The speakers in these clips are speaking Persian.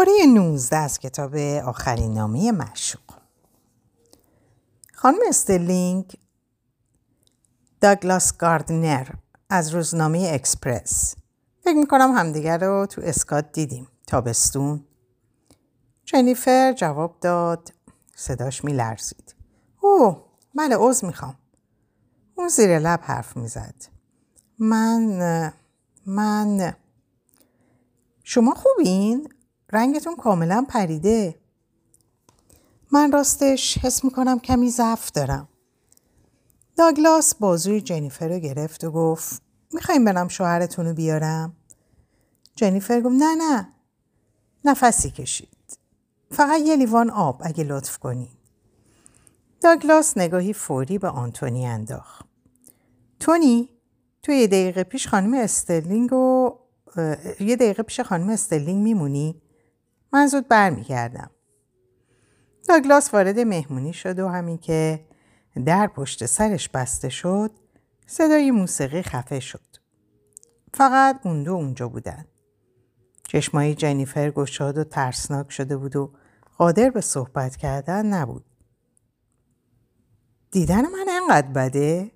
پاره 19 از کتاب آخرین نامه معشوق خانم استرلینگ داگلاس گاردنر از روزنامه اکسپرس. فکر می‌کنم همدیگر رو تو اسکات دیدیم. تابستون. جنیفر جواب داد صداش میلرزید. اوه بله عذر می‌خوام. اون زیر لب حرف می‌زد. من من. شما خوبین؟ رنگتون کاملا پریده. من راستش حس می‌کنم کمی ضعف دارم. داگلاس بازوی جنیفر رو گرفت و گفت می‌خوایم برم شوهرتون رو بیارم. جنیفر گفت نه نه نفسی کشید. فقط یه لیوان آب اگه لطف کنی داگلاس نگاهی فوری به آنتونی انداخت. تونی تو یه دقیقه پیش خانم استرلینگ و یه دقیقه پیش خانم استرلینگ میمونی؟ من زود برمیگردم داگلاس وارد مهمونی شد و همین که در پشت سرش بسته شد صدای موسیقی خفه شد. فقط اون دو اونجا بودن. چشمای جنیفر گشاد و ترسناک شده بود و قادر به صحبت کردن نبود. دیدن من انقدر بده؟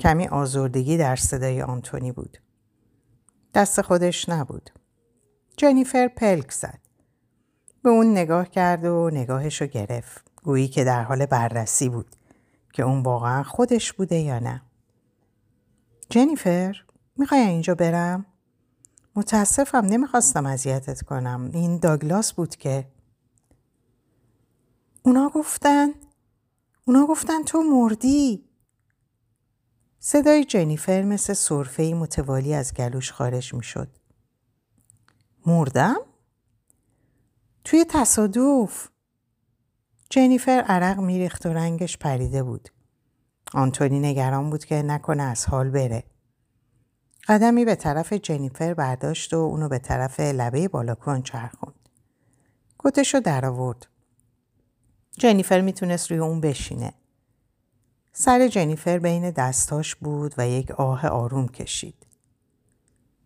کمی آزردگی در صدای آنتونی بود. دست خودش نبود. جنیفر پلک زد. به اون نگاه کرد و نگاهشو گرفت. گویی که در حال بررسی بود که اون واقعا خودش بوده یا نه. جنیفر می‌خوای اینجا برم؟ متاسفم نمی‌خواستم اذیتت کنم. این داگلاس بود که اونا گفتن اونا گفتن تو مردی صدای جنیفر مثل صرفه متوالی از گلوش خارج می‌شد. مردم؟ توی تصادف جنیفر عرق میریخت و رنگش پریده بود. آنتونی نگران بود که نکنه از حال بره. قدمی به طرف جنیفر برداشت و اونو به طرف لبه بالاکن چرخوند. کتشو در آورد. جنیفر می‌تونست روی اون بشینه. سر جنیفر بین دستاش بود و یک آه آروم کشید.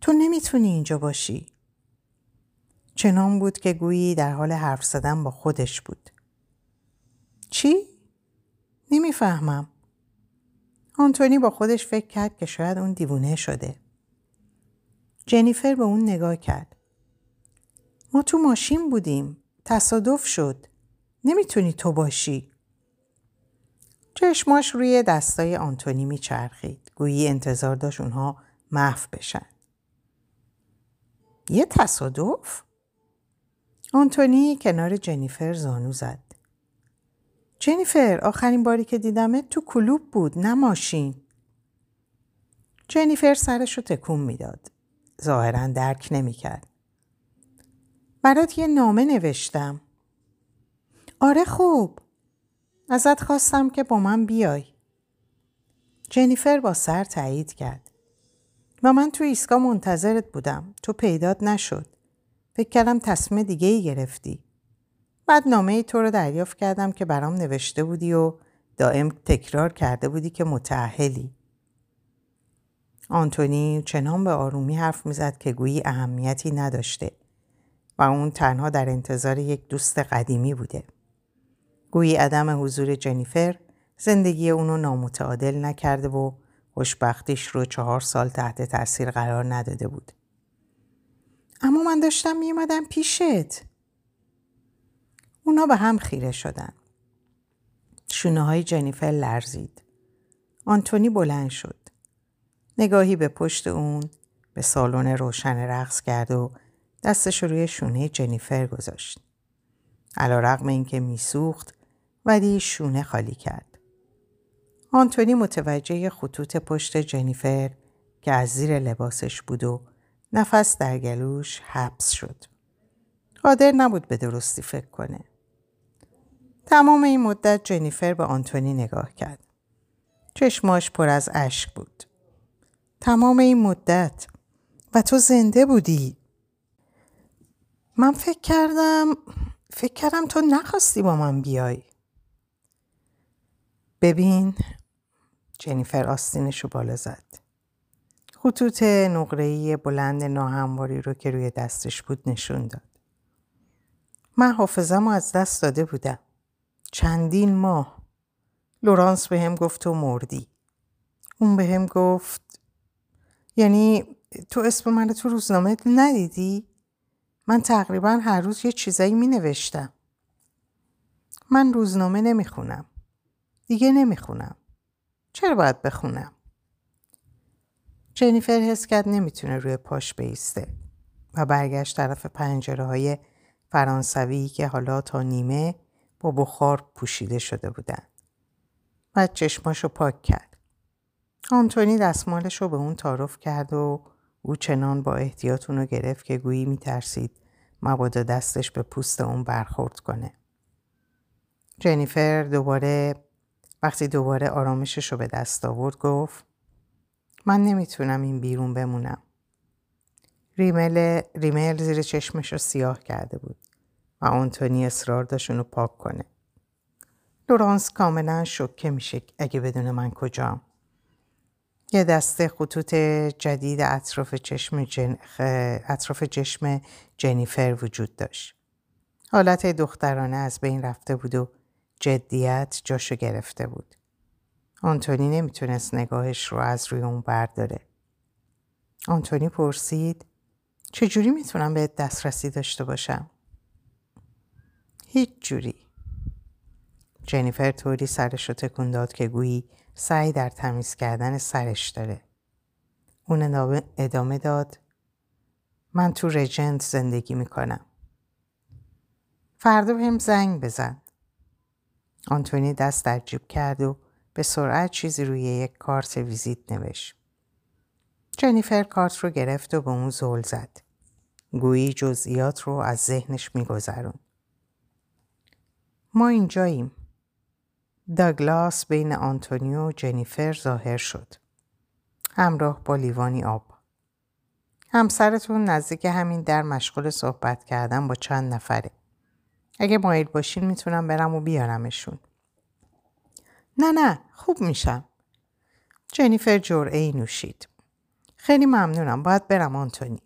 تو نمی‌تونی اینجا باشی. چنان بود که گویی در حال حرف زدن با خودش بود. چی؟ نمی‌فهمم. آنتونی با خودش فکر کرد که شاید اون دیوونه شده. جنیفر به اون نگاه کرد. ما تو ماشین بودیم. تصادف شد. نمی‌تونی تو باشی. چشماش روی دستای آنتونی میچرخید. گویی انتظار داشت اونها محو بشن. یه تصادف؟ آنتونی کنار جنیفر زانو زد. جنیفر آخرین باری که دیدمت تو کلوب بود نه ماشین. جنیفر سرش رو تکون می‌داد. ظاهرا درک نمی‌کرد. برات یه نامه نوشتم. آره خوب. ازت خواستم که با من بیای. جنیفر با سر تایید کرد. و من تو ایسکا منتظرت بودم. تو پیدات نشد. فکر کردم تصمیم دیگه ای گرفتی. بعد نامه تو رو دریافت کردم که برام نوشته بودی و دائم تکرار کرده بودی که متعهلی. آنتونی چنان به آرومی حرف می‌زد که گویی اهمیتی نداشته و اون تنها در انتظار یک دوست قدیمی بوده. گویی عدم حضور جنیفر زندگی اونو نامتعادل نکرده و خوشبختیش رو چهار سال تحت تاثیر قرار نداده بود. اما من داشتم میومدم پیشت. اونا به هم خیره شدن. شونه های جنیفر لرزید. آنتونی بلند شد. نگاهی به پشت اون به سالن روشن رقص کرد و دستش روی شونه جنیفر گذاشت. علا رقم این که میسوخت ولی شونه خالی کرد. آنتونی متوجه خطوط پشت جنیفر که از زیر لباسش بود و نفس در گلوش حبس شد. قادر نبود به درستی فکر کنه. تمام این مدت جنیفر به آنتونی نگاه کرد. چشماش پر از اشک بود. تمام این مدت و تو زنده بودی. من فکر کردم فکر کردم تو نخواستی با من بیای. ببین جنیفر آستینشو بالا زد. خطوط نقره‌ای بلند ناهمواری رو که روی دستش بود نشون داد. من حافظم از دست داده بودم. چندین ماه. لورانس به هم گفت تو مردی. اون به هم گفت یعنی تو اسم من تو روزنامه ندیدی؟ من تقریبا هر روز یه چیزایی می نوشتم. من روزنامه نمی‌خونم. دیگه نمی‌خونم. چرا باید بخونم؟ جنیفر حس کرد نمی‌تونه روی پاش بیسته و برگشت طرف پنجره های فرانسوی که حالا تا نیمه با بخار پوشیده شده بودن. بعد چشماشو پاک کرد. آنتونی دستمالش رو به اون تعارف کرد و او چنان با احتیاط اونو گرفت که گویی میترسید مبادا دستش به پوست اون برخورد کنه. جنیفر دوباره وقتی دوباره آرامشش رو به دست آورد گفت من نمی‌تونم این بیرون بمونم. ریمل, ریمل زیر چشمش رو سیاه کرده بود و آنتونی اصرار داشت اونو پاک کنه. لورانس کاملا شکه میشه اگه بدون من کجام. یه دسته خطوط جدید اطراف چشم, جن... اطراف چشم جنیفر وجود داشت. حالت دخترانه از بین رفته بود و جدیت جاشو گرفته بود. آنتونی نمی‌تونست نگاهش رو از روی اون برداره. آنتونی پرسید چجوری می‌تونم به دسترسی داشته باشم؟ هیچ جوری. جنیفر طوری سرش رو تکون داد که گویی سعی در تمیز کردن سرش داره. اون ادامه داد من تو رجنت زندگی می‌کنم. فردا هم زنگ بزن. آنتونی دست در جیب کرد و به سرعت چیزی روی یک کارت ویزیت نوشت. جنیفر کارت رو گرفت و به اون زول زد. گویی جزئیات رو از ذهنش میگذرون. ما اینجاییم. داگلاس بین آنتونیو و جنیفر ظاهر شد. همراه با لیوانی آب. همسرتون نزدیک همین در مشغول صحبت کردن با چند نفره. اگه مایل باشین می‌تونم برم و بیارمشون. نه نه خوب میشم. جنیفر جرعه ای نوشید. خیلی ممنونم باید برم آنتونی.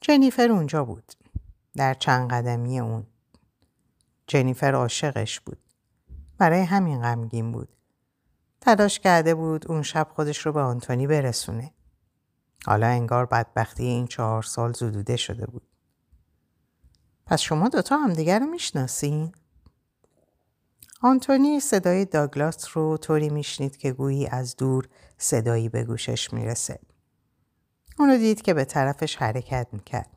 جنیفر اونجا بود. در چند قدمی اون. جنیفر عاشقش بود. برای همین غمگین بود. تلاش کرده بود اون شب خودش رو به آنتونی برسونه. حالا انگار بدبختی این چهار سال زدوده شده بود. پس شما دوتا همدیگر رو می‌شناسین؟ آنتونی صدای داگلاس رو طوری میشنید که گویی از دور صدایی به گوشش می‌رسه. اونو دید که به طرفش حرکت می‌کرد.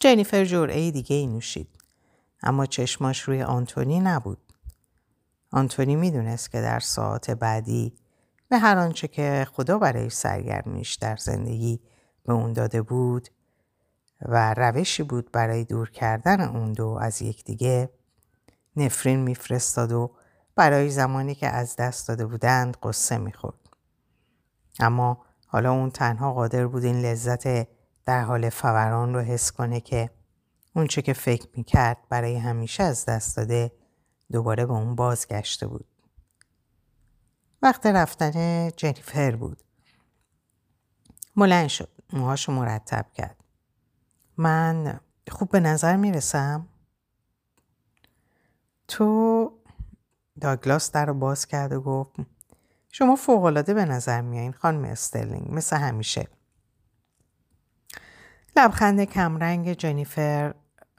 جنیفر جرعه دیگه ای نوشید. اما چشماش روی آنتونی نبود. آنتونی می‌دونست که در ساعت بعدی به هر آنچه که خدا برای سرگرمیش در زندگی به اون داده بود و روشی بود برای دور کردن اون دو از یکدیگه نفرین میفرستاد و برای زمانی که از دست داده بودند قصه می‌خورد. اما حالا اون تنها قادر بود این لذت در حال فوران رو حس کنه که اونچه که فکر می‌کرد برای همیشه از دست داده دوباره به اون بازگشته بود. وقت رفتن جنیفر بود. بلند شد. موهاشو مرتب کرد. من خوب به نظر می‌رسم؟ تو داگلاس در رو باز کرد و گفت شما فوقالعاده به نظر میایین خانم استرلینگ مثل همیشه لبخند کمرنگ جنیفر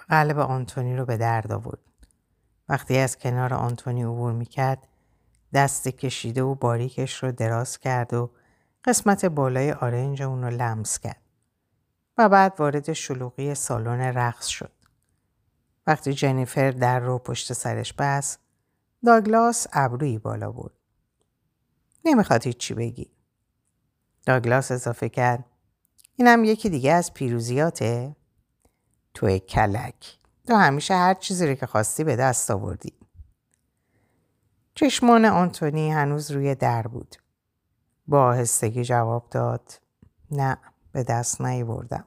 قلب آنتونی رو به درد آورد وقتی از کنار آنتونی عبور می‌کرد دست کشیده و باریکش رو دراز کرد و قسمت بالای آرنج اون رو لمس کرد و بعد وارد شلوغی سالن رقص شد. وقتی جنیفر در رو پشت سرش بست داگلاس ابرویی بالا بود. نمی‌خواد هیچی بگی. داگلاس اضافه کرد اینم یکی دیگه از پیروزیاته؟ توی کلک. تو همیشه هر چیزی رو که خواستی به دست آوردی. چشمان آنتونی هنوز روی در بود. با آهستگی جواب داد نه به دست بردم.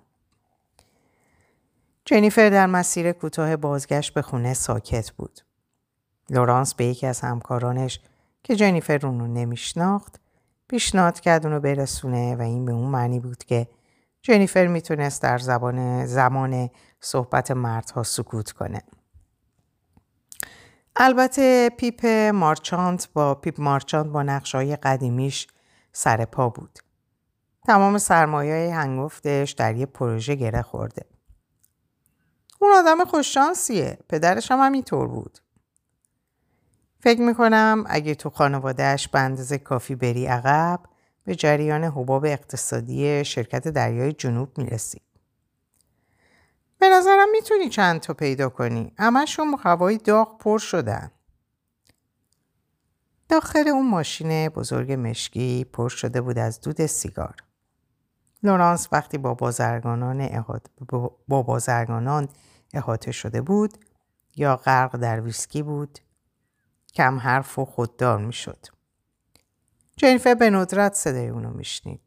جنیفر در مسیر کوتاه بازگشت به خونه ساکت بود. لورانس به یکی از همکارانش که جنیفر اونو نمیشناخت پیشنهاد کرد اونو برسونه و این به اون معنی بود که جنیفر می‌تونست در زبان زمان صحبت مردها سکوت کنه. البته پیپ مارچانت با پیپ مارچانت با نقشای قدیمیش سر پا بود. تمام سرمایه هنگفتش در یه پروژه گره خورده. اون آدم خوششانسیه. پدرش هم همینطور بود. فکر می‌کنم اگه تو خانوادهش به اندازه کافی بری عقب به جریان حباب اقتصادی شرکت دریای جنوب می‌رسی. به نظرم می‌تونی چند تا پیدا کنی. همشون هوای داغ پر شدن. داخل اون ماشین بزرگ مشکی پر شده بود از دود سیگار. لورانس وقتی با بازرگانان با بازرگانان احاطه شده بود یا غرق در ویسکی بود کم حرف و خوددار می‌شد. جنیفر به ندرت صدای اونو میشنید.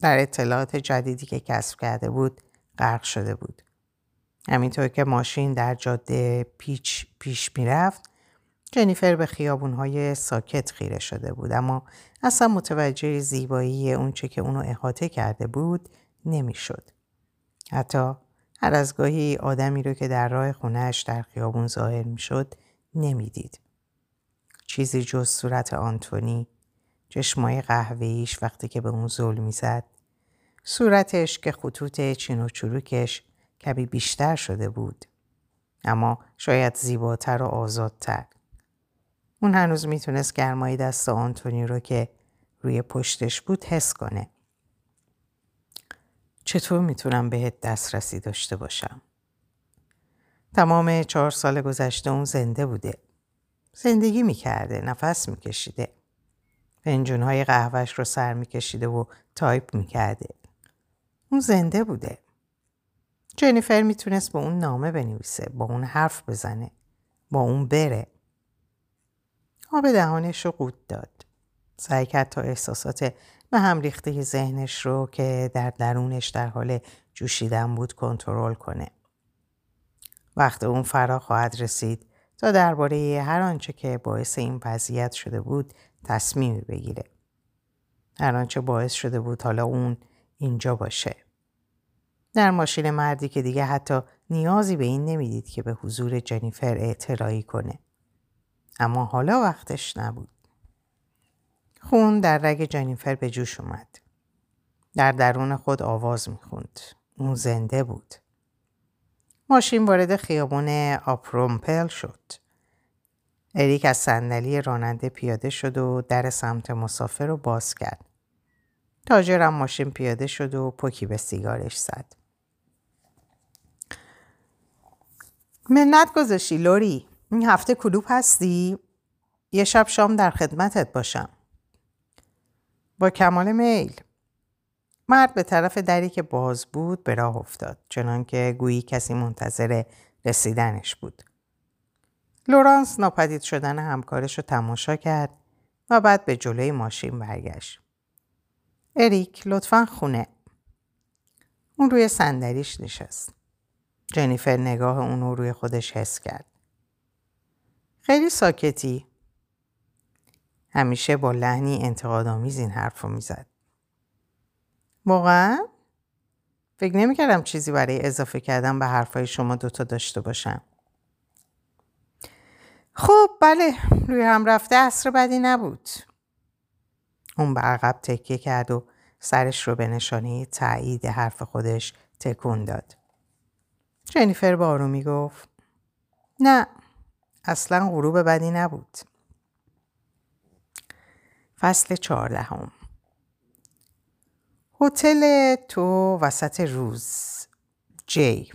در اطلاعات جدیدی که کسب کرده بود غرق شده بود. همینطور که ماشین در جاده پیچ پیش می‌رفت جنیفر به خیابونهای ساکت خیره شده بود اما اصلا متوجه زیبایی اونچه که اونو احاطه کرده بود نمی‌شد. حتی هر از گاهی آدمی رو که در راه خونهش در خیابون ظاهر می‌شد نمی‌دید. چیزی جز صورت آنتونی چشمای قهوه‌ایش وقتی که به اون زل می‌زد صورتش که خطوط چین و چروکش کمی بیشتر شده بود. اما شاید زیباتر و آزادتر. اون هنوز می‌تونست گرمای دست آنتونی رو که روی پشتش بود حس کنه. چطور می‌تونم بهت دسترسی داشته باشم؟ تمام چهار سال گذشته اون زنده بوده. زندگی می‌کرده، نفس میکشیده. فنجونهای قهوهش رو سر میکشیده و تایپ می‌کرده. اون زنده بوده. جنیفر می‌تونست با اون نامه بنویسه، با اون حرف بزنه، با اون بره. آب دهانش رو قود داد. سعی کرد تا احساسات هم ریخته ذهنش رو که در درونش در حال جوشیدن بود کنترل کنه. وقت اون فرا خواهد رسید تا درباره هر آنچه که باعث این وضعیت شده بود تصمیمی بگیره. هر آنچه باعث شده بود حالا اون اینجا باشه. در ماشین مردی که دیگه حتی نیازی به این نمی‌دید که به حضور جنیفر اعتراعی کنه. اما حالا وقتش نبود. خون در رگ جنیفر به جوش اومد. در درون خود آواز می‌خوند. اون زنده بود. ماشین وارد خیابون آپرومپل شد. اریک از صندلی راننده پیاده شد و در سمت مسافر رو باز کرد. تاجرم ماشین پیاده شد و پوکی به سیگارش زد. منت گذاشی لوری این هفته کلوب هستی؟ یه شب شام در خدمتت باشم. با کمال میل. مرد به طرف دری که باز بود به راه افتاد چنانکه گویی کسی منتظر رسیدنش بود. لورانس ناپدید شدن همکارش رو تماشا کرد و بعد به جلوی ماشین برگشت. اریک لطفا خونه. اون روی صندلیش نشست. جنیفر نگاه اون رو روی خودش حس کرد. خیلی ساکتی. همیشه با لحنی انتقادآمیز این حرف رو می‌زد. واقعا؟ فکر نمی‌کردم چیزی برای اضافه کردن به حرفای شما دوتا داشته باشم. خب بله روی هم رفته عصر بدی نبود. اون به عقب تکیه کرد و سرش رو به نشانه تایید حرف خودش تکون داد. جنیفر با آرومی گفت نه اصلا غروب بدی نبود. فصل چهاردهم هتل تو وسط روز جی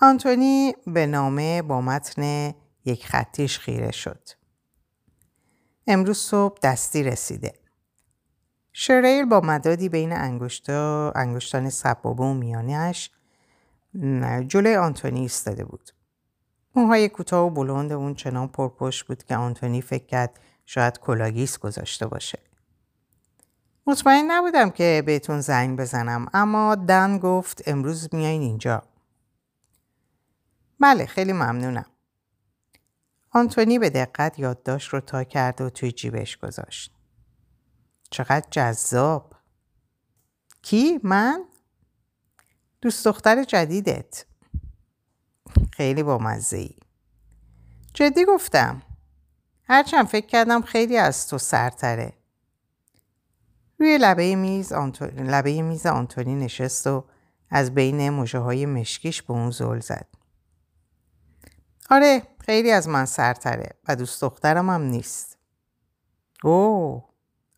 آنتونی به نامه با متن یک خطیش خیره شد. امروز صبح دستی رسیده. شریل با مدادی بین انگشتا، انگشتان سبابه و میانش جلوی آنتونی ایستاده بود. موهای کوتاه و بلند اون چنان پرپشت بود که آنتونی فکر کرد شاید کلاگیس گذاشته باشه. مطمئن نبودم که بهتون زنگ بزنم اما دن گفت امروز میایین اینجا. بله خیلی ممنونم. آنتونی به دقت یادداشت رو تا کرد و توی جیبش گذاشت. چقدر جذاب. کی؟ من؟ دوست دختر جدیدت خیلی با مزه ای جدی گفتم هرچند فکر کردم خیلی از تو سرتره روی لبه میز, لبه میز آنتونی نشست و از بین مجه های مشکیش به اون زل زد. آره خیلی از من سرتره و دوست دخترم هم نیست. اوه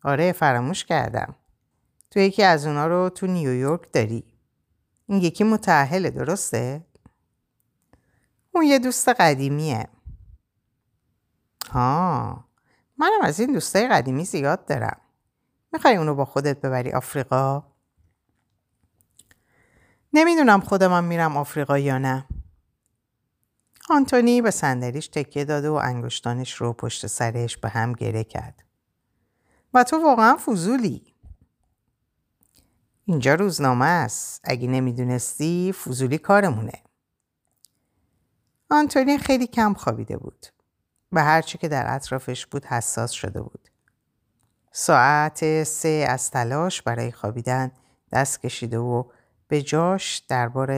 آره فراموش کردم. تو یکی از اونا رو تو نیویورک داری. این یکی متعهله درسته؟ اون یه دوست قدیمیه. ها منم از این دوستای قدیمی زیاد دارم. می‌خوای اونو با خودت ببری آفریقا؟ نمی‌دونم خودمم میرم آفریقا یا نه. آنتونی به صندلیش تکیه داده و انگشتانش رو پشت سرش به هم گره کرد. و تو واقعا فضولی. اینجا روزنامه است. اگه نمی‌دونستی فضولی کارمونه. آنتونی خیلی کم خوابیده بود. به هرچی که در اطرافش بود حساس شده بود. ساعت سه از تلاش برای خوابیدن دست کشیده و به جاش دربار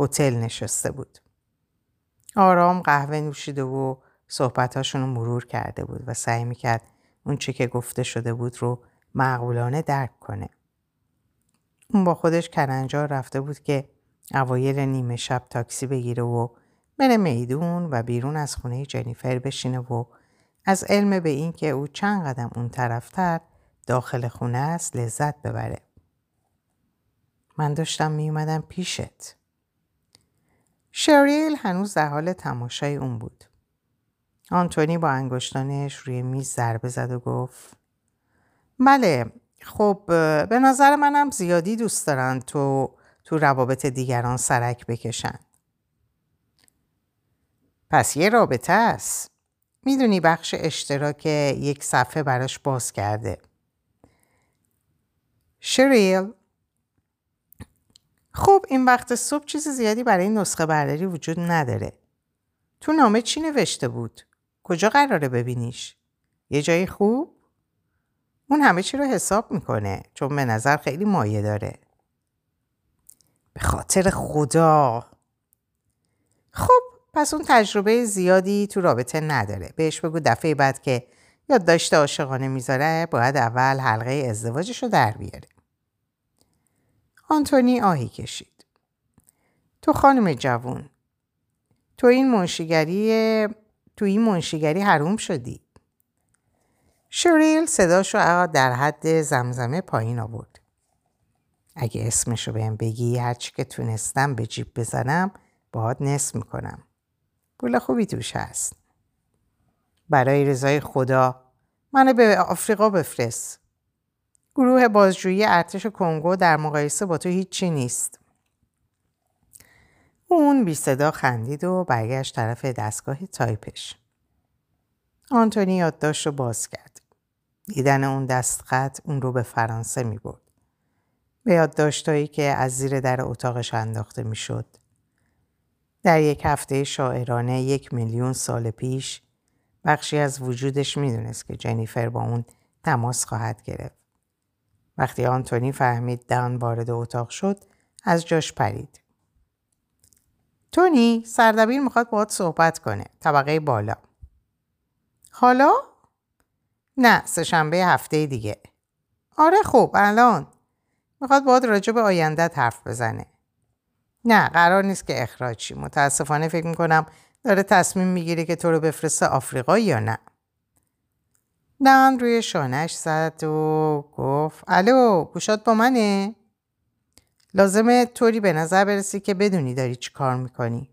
هتل نشسته بود. آرام قهوه نوشیده و صحبتاشون رو مرور کرده بود و سعی می‌کرد اون چی که گفته شده بود رو معقولانه درک کنه. اون با خودش کرنجار رفته بود که اوایل نیمه شب تاکسی بگیره و بره میدون و بیرون از خونه جنیفر بشینه و از علم به این که او چند قدم اون طرفتر داخل خونه است لذت ببره. من داشتم می اومدم پیشت. شریل هنوز در حال تماشای اون بود. آنتونی با انگشتانش روی میز ضربه زد و گفت بله خب به نظر منم زیادی دوست دارن تو تو روابط دیگران سرک بکشن. پس یه رابطه است. می‌دونی بخش اشتراک یک صفحه براش باز کرده. شریل خب این وقت صبح چیز زیادی برای نسخه برداری وجود نداره. تو نامه چی نوشته بود؟ کجا قراره ببینیش؟ یه جای خوب؟ اون همه چی رو حساب می‌کنه چون به نظر خیلی مایه داره. به خاطر خدا خب پس اون تجربه زیادی تو رابطه نداره. بهش بگو دفعه بعد که یاد داشته عاشقانه می‌ذاره باید اول حلقه ازدواجش رو در بیاره. آنتونی آهی کشید. تو خانم جوون تو این منشیگری تو این منشیگری حروم شدی. شریل صداش رو در حد زمزمه پایین آورد. اگه اسمشو بهم بگی هرچی که تونستم به جیب بزنم باهات نصف می‌کنم. پول خوبی توش هست. برای رضای خدا منو به آفریقا بفرست. گروه بازجویی ارتش کنگو در مقایسه با تو هیچی نیست. اون بی صدا خندید و برگشت طرف دستگاه تایپش. آنتونی یادداشت رو باز کرد. دیدن اون دستخط اون رو به فرانسه می برد. به یادداشتهایی که از زیر در اتاقش انداخته می شد. در یک هفته شاعرانه یک میلیون سال پیش بخشی از وجودش می‌دونست که جنیفر با اون تماس خواهد گرفت. وقتی آنتونی فهمید دان وارد اتاق شد از جاش پرید. تونی سردبیر می‌خواد باهات صحبت کنه. طبقه بالا. حالا؟ نه سهشنبه هفته دیگه. آره خب الان. می‌خواد باهات راجع به آیندت حرف بزنه. نه قرار نیست که اخراجی. متاسفانه فکر می‌کنم داره تصمیم می‌گیره که تو رو بفرسته آفریقا یا نه. دان روی شانش زد و گفت الو گوشات با منه؟ لازمه طوری به نظر برسی که بدونی داری چی کار می‌کنی.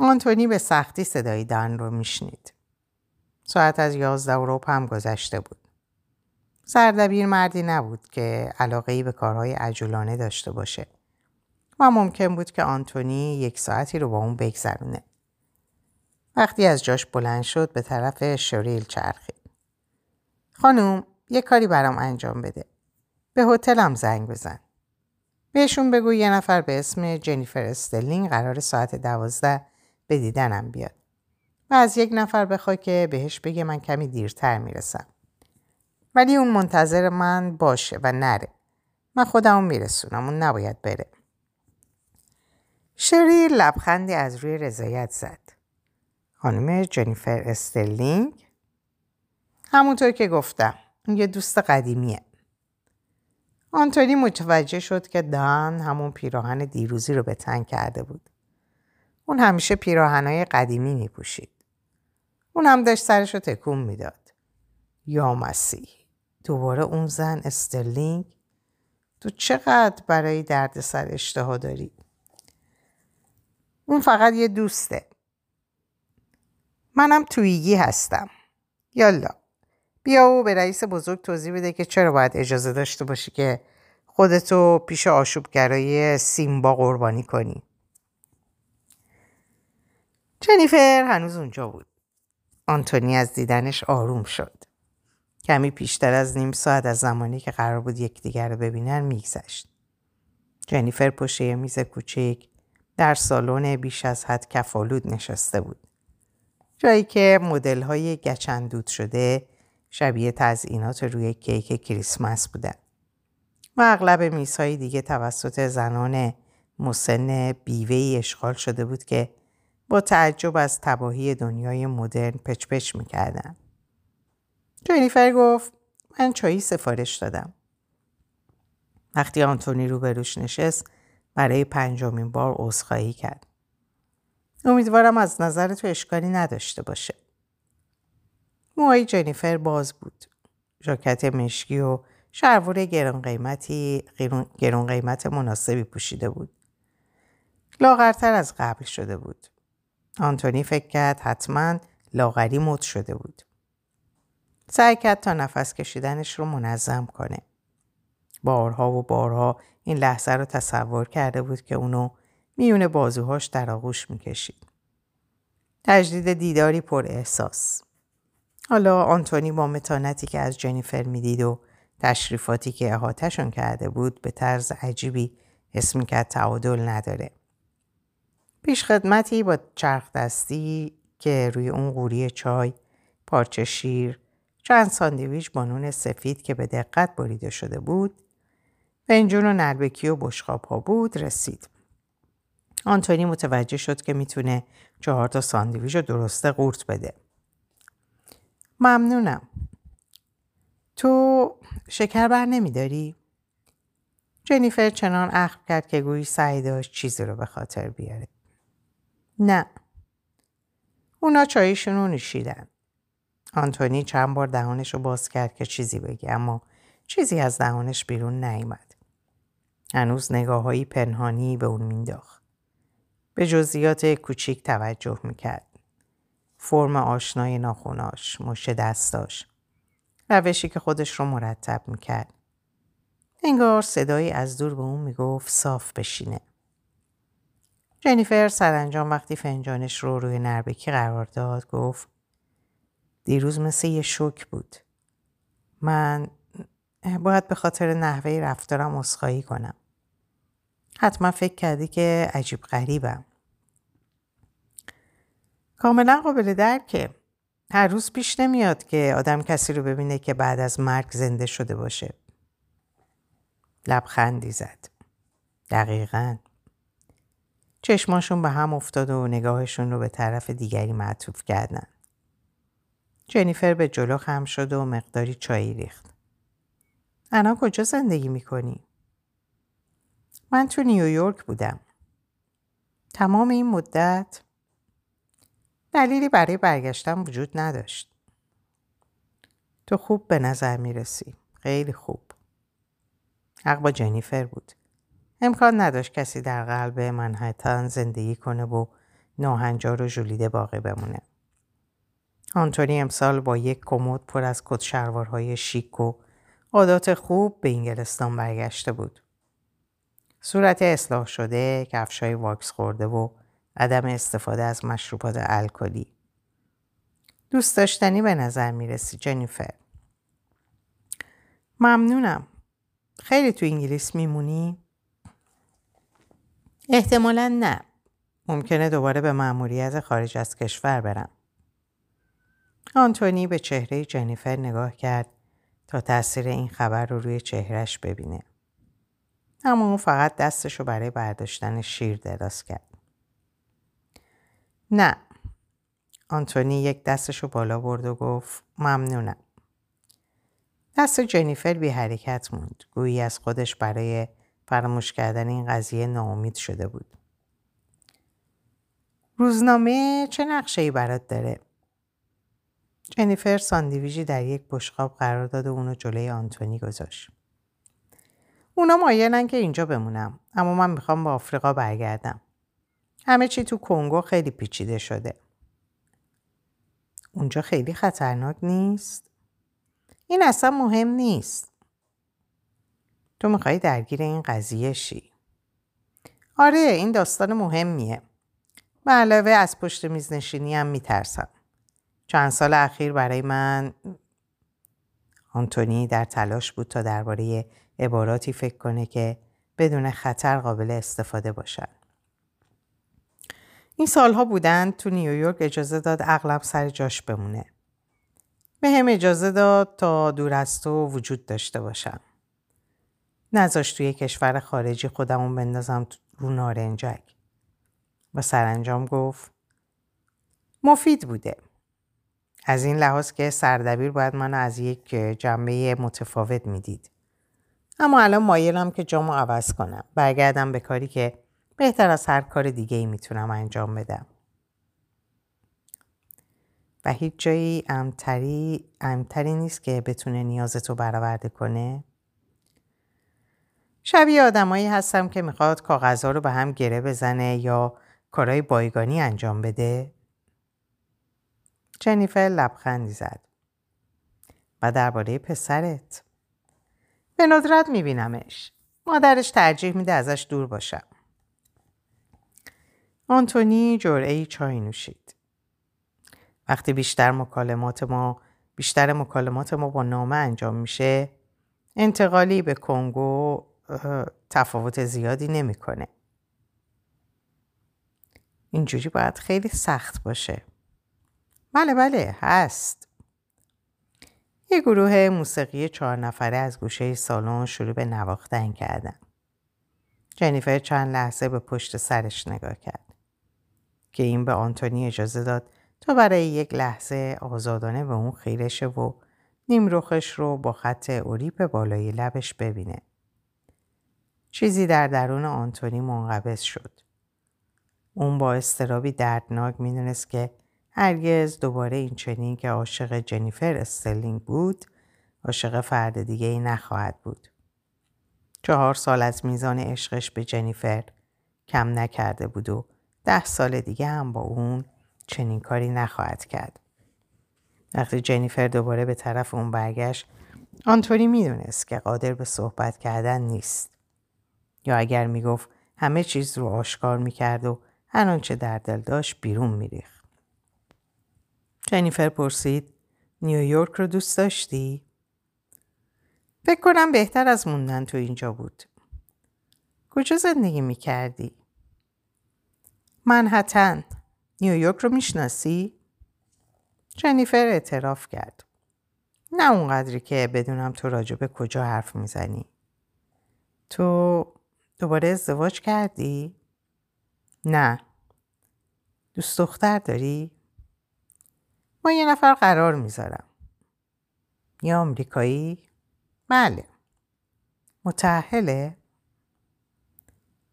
آنتونی به سختی صدای دان رو میشنید. ساعت از یازده و هم گذشته بود. سردبیر مردی نبود که علاقه به کارهای عجولانه داشته باشه و ممکن بود که آنتونی یک ساعتی رو با اون بگذرونه. وقتی از جاش بلند شد به طرف شریل چرخید. خانوم یه کاری برام انجام بده. به هتلم زنگ بزن. بهشون بگو یه نفر به اسم جنیفر استلینگ قرار ساعت دوازده به دیدنم بیاد. و از یک نفر بخوای که بهش بگه من کمی دیرتر می‌رسم. ولی اون منتظر من باشه و نره من خودمو میرسونم اون نباید بره شری لبخندی از روی رضایت زد خانم جنیفر استرلینگ همونطور که گفتم اون یه دوست قدیمیه آنتونی متوجه شد که دان همون پیراهن دیروزی رو به تن کرده بود اون همیشه پیراهنهای قدیمی می پوشید. اون هم داشت سرش رو تکون می‌داد. یا مسیح دوباره اون زن استرلینگ تو چقدر برای درد سر اشتها داری؟ اون فقط یه دوسته. منم تویگی هستم. یالا بیا و به رئیس بزرگ توضیح بده که چرا باید اجازه داشته باشی که خودتو پیش آشوبگرای سیمبا قربانی کنی. جنیفر هنوز اونجا بود. آنتونی از دیدنش آروم شد. کمی پیشتر از نیم ساعت از زمانی که قرار بود یکدیگر رو ببینن میگذشت. جنیفر پشت یه میز کوچک در سالن بیش از حد کفالود نشسته بود. جایی که مدل های گچندود شده شبیه تزئینات روی کیک کریسمس بودن. و اغلب میزهای دیگه توسط زنان مسن بیوهی اشغال شده بود که با تعجب از تباهی دنیای مدرن پچ پچ می‌کردن. جنیفر گفت من چایی سفارش دادم. وقتی آنتونی رو روش نشست برای پنجمین بار عذرخواهی کرد. امیدوارم از نظر تو اشکالی نداشته باشه. موهای جنیفر باز بود. ژاکت مشکی و شلوار گرون قیمتی گرون قیمت مناسبی پوشیده بود. لاغرتر از قبل شده بود. آنتونی فکر کرد حتما لاغری مد شده بود. سعی کرد تا نفس کشیدنش رو منظم کنه. بارها و بارها این لحظه رو تصور کرده بود که اونو میون بازوهاش در آغوش می‌کشید. تجدید دیداری پر احساس. حالا آنتونی با متانتی که از جنیفر می‌دید و تشریفاتی که احاتشون کرده بود به طرز عجیبی اسم کرد تعادل نداره. پیش خدمتی با چرخ دستی که روی اون قوری چای، پارچه شیر، چند ساندویچ با نون سفید که به دقت بریده شده بود، فنجون و نلبکی و بشقاب ها بود رسید. آنتونی متوجه شد که می‌تونه چهار تا ساندویچ رو درسته قورت بده. ممنونم. تو شکر بر نمیداری؟ جنیفر چنان اخم کرد که گویی سعی داشت چیزی رو به خاطر بیاره. نه. اونا چایشون رو نشیدن. آنتونی چند بار دهانش رو باز کرد که چیزی بگه اما چیزی از دهانش بیرون نیامد. هنوز نگاه پنهانی به اون مینداخت. به جزئیات کوچیک توجه می‌کرد. فرم آشنای ناخوناش، مش دستاش. روشی که خودش رو مرتب می‌کرد. انگار صدایی از دور به اون می‌گفت صاف بشینه. جنیفر سرانجام وقتی فنجانش رو روی نربکی قرار داد گفت دیروز مثل یه شوک بود. من باید به خاطر نحوه رفتارم اصخایی کنم. حتما فکر کردی که عجیب غریبم. کاملا قابل درکه. هر روز پیش نمیاد که آدم کسی رو ببینه که بعد از مرگ زنده شده باشه. لبخندی زد. دقیقا. چشماشون به هم افتاد و نگاهشون رو به طرف دیگری معطوف کردن. جنیفر به جلو خم شد و مقداری چایی ریخت. انا کجا زندگی می‌کنی؟ من تو نیویورک بودم. تمام این مدت دلیلی برای برگشتن وجود نداشت. تو خوب به نظر می‌رسی. خیلی خوب. حق با جنیفر بود. امکان نداشت کسی در قلب منحتن زندگی کنه و ناهنجار و جولیده باقی بمونه. آنتونی امسال با یک کمد پر از کت شلوارهای شیک و عادات خوب به انگلستان برگشته بود. صورت اصلاح شده، کفشای واکس خورده و عدم استفاده از مشروبات الکلی. دوست داشتنی به نظر می‌رسی جنیفر. ممنونم. خیلی تو انگلیس میمونی؟ احتمالا نه. ممکنه دوباره به مأموریت خارج از کشور برم. آنتونی به چهره جنیفر نگاه کرد تا تاثیر این خبر رو روی چهرش ببینه. اما اون فقط دستش رو برای برداشتن شیر دراز کرد. نه. آنتونی یک دستش رو بالا برد و گفت ممنونم. دست جنیفر بی حرکت موند. گویی از خودش برای فراموش کردن این قضیه ناامید شده بود. روزنامه چه نقشه ای برات داره؟ جنیفر ساندویژی در یک بشقاب قرار داد و اونو جلوی آنتونی گذاشت. اونا مایلن که اینجا بمونم اما من می‌خوام با آفریقا برگردم. همه چی تو کنگو خیلی پیچیده شده. اونجا خیلی خطرناک نیست؟ این اصلا مهم نیست. تو می‌خوای درگیر این قضیه شی. آره این داستان مهمیه. به علاوه از پشت میز نشینی هم میترسم. چند سال اخیر برای من آنتونی در تلاش بود تا درباره عباراتی فکر کنه که بدون خطر قابل استفاده باشن. این سالها بودن تو نیویورک اجازه داد اغلب سر جاش بمونه. به هم اجازه داد تا دور از تو وجود داشته باشم. نذاشت توی کشور خارجی خودمون بندازم رو نارنجک. و سرانجام گفت مفید بوده. از این لحاظ که سردبیر باید منو از یک جنبه متفاوت می‌دید. اما الان مایلم که جامو عوض کنم. برگردم به کاری که بهتر از هر کار دیگه ای می‌تونم انجام بدم. و هیچ جایی امتری, امتری نیست که بتونه نیازتو برآورده کنه. شبیه آدمایی هستم که می‌خواد کاغذها رو به هم گره بزنه یا کارهای بایگانی انجام بده. جنیفر لبخندی زد. و درباره پسرت به ندرت میبینمش. مادرش ترجیح میده ازش دور باشم. آنتونی جرعه چای نوشید. وقتی بیشتر مکالمات ما بیشتر مکالمات ما با نامه انجام میشه انتقالی به کنگو تفاوت زیادی نمی‌کنه. اینجوری باید خیلی سخت باشه. بله بله هست. یه گروه موسیقی چهار نفره از گوشه سالن شروع به نواختن کردن. جنیفر چند لحظه به پشت سرش نگاه کرد که این به آنتونی اجازه داد تا برای یک لحظه آزادانه به اون خیرشه و نیم رخش رو با خط اوریپ بالای لبش ببینه. چیزی در درون آنتونی منقبض شد. اون با استرابی دردناک می‌دونست که هرگز دوباره این چنین که عاشق جنیفر استلینگ بود عاشق فرد دیگه ای نخواهد بود. چهار سال از میزان عشقش به جنیفر کم نکرده بود و ده سال دیگه هم با اون چنین کاری نخواهد کرد. وقتی جنیفر دوباره به طرف اون برگشت آنتونی می‌دونست که قادر به صحبت کردن نیست. یا اگر می‌گفت همه چیز رو آشکار می‌کرد و هر آنچه در دل داشت بیرون میریخت. جنیفر پرسید نیویورک رو دوست داشتی؟ فکر کنم بهتر از موندن تو اینجا بود. کجا زندگی می‌کردی؟ منحتن. نیویورک رو می‌شناسی؟ جنیفر اعتراف کرد. نه اونقدری که بدونم تو راجبه کجا حرف می‌زنی. تو دوباره ازدواج کردی؟ نه. دوست دختر داری؟ ما یه نفر قرار می‌ذارم. یه آمریکایی؟ بله. متحله؟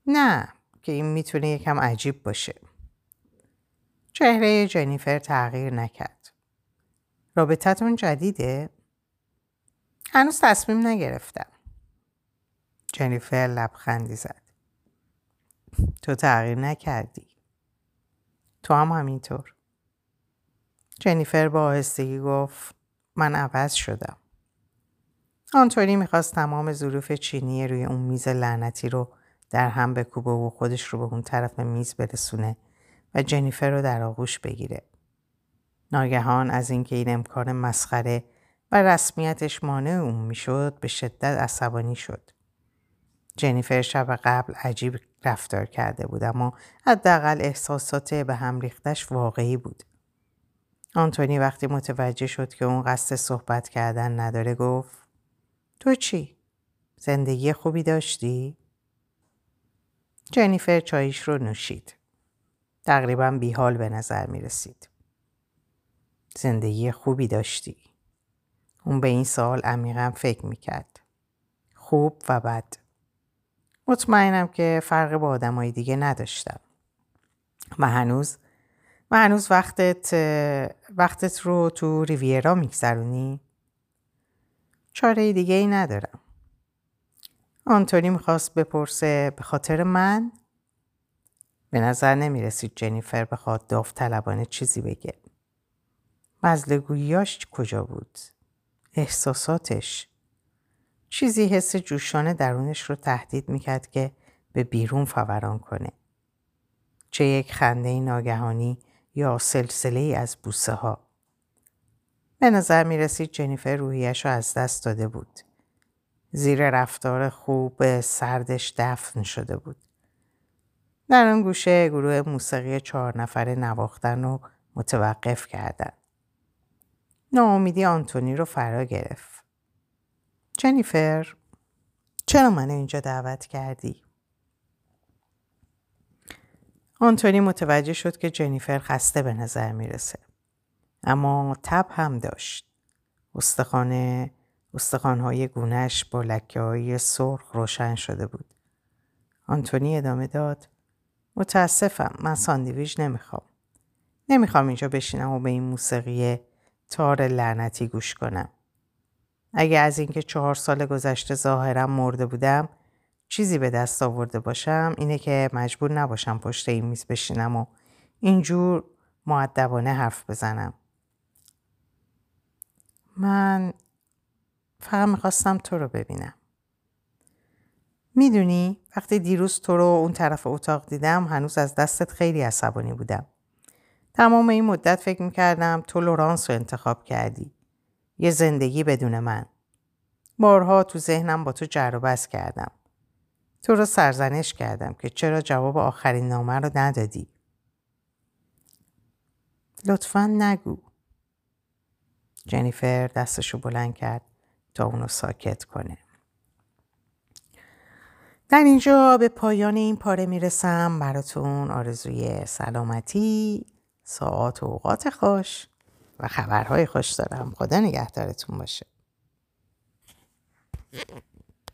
نه که این می‌تونه یکم عجیب باشه. چهره جنیفر تغییر نکرد. رابطتون جدیده؟ هنوز تصمیم نگرفتم. جنیفر لبخندی زد. تو تغییر نکردی. تو هم همینطور. جنیفر با آهستگی گفت من عوض شدم. آنتونی می‌خواست تمام ظروف چینی روی اون میز لعنتی رو در هم بکوبه و خودش رو به اون طرف میز برسونه و جنیفر رو در آغوش بگیره. ناگهان از اینکه این امکان مسخره و رسمیتش مانع اون می‌شد به شدت عصبانی شد. جنیفر شب قبل عجیب رفتار کرده بود اما حداقل احساسات به هم ریختش واقعی بود. آنتونی وقتی متوجه شد که اون قصد صحبت کردن نداره گفت تو چی؟ زندگی خوبی داشتی؟ جنیفر چایش رو نوشید. تقریبا بیحال به نظر می رسید. زندگی خوبی داشتی. اون به این سال عمیقا فکر می کرد. خوب و بد. مطمئنم که فرق با آدمای دیگه نداشتم. و هنوز و هنوز وقتت وقتت رو تو ریویرا میگذرونی؟ چاره دیگه ای ندارم. آنتونی می‌خواست بپرسه به خاطر من؟ به نظر نمی‌رسید جنیفر بخواد داوطلبانه چیزی بگه. مزلگوییاش کجا بود؟ احساساتش؟ چیزی حس جوشانه درونش رو تهدید می‌کرد که به بیرون فوران کنه. چه یک خنده ناگهانی یا سلسله از بوسه ها. به نظر می رسید جنیفر روحیش رو از دست داده بود. زیر رفتار خوب سردش دفن شده بود. در آن گوشه گروه موسیقی چهار نفره نواختن رو متوقف کردن. ناامیدی آنتونی رو فرا گرفت. جنیفر چرا من اینجا دعوت کردی؟ آنتونی متوجه شد که جنیفر خسته به نظر می‌رسه. اما تب هم داشت. استخانه استخوانهای گونش با لکه های سرخ روشن شده بود. آنتونی ادامه داد. متاسفم من ساندویژ نمی‌خوام. نمی‌خوام اینجا بشینم و به این موسیقی تار لعنتی گوش کنم. اگه از اینکه چهار سال گذشته ظاهرم مرده بودم چیزی به دست آورده باشم اینه که مجبور نباشم پشت این میز بشینم و اینجور معدبانه حرف بزنم. من فقط می‌خواستم تو رو ببینم. می‌دونی وقتی دیروز تو رو اون طرف اتاق دیدم هنوز از دستت خیلی عصبانی بودم. تمام این مدت فکر می‌کردم تو لورانس رو انتخاب کردی. یه زندگی بدون من. بارها تو ذهنم با تو جر و بس کردم. تو رو سرزنش کردم که چرا جواب آخرین نامه رو ندادی. لطفا نگو. جنیفر دستشو بلند کرد تا اونو ساکت کنه. در اینجا به پایان این پاره می‌رسم براتون آرزوی سلامتی ساعت و اوقات خوش و خبرهای خوش دارم خدا نگهدارتون باشه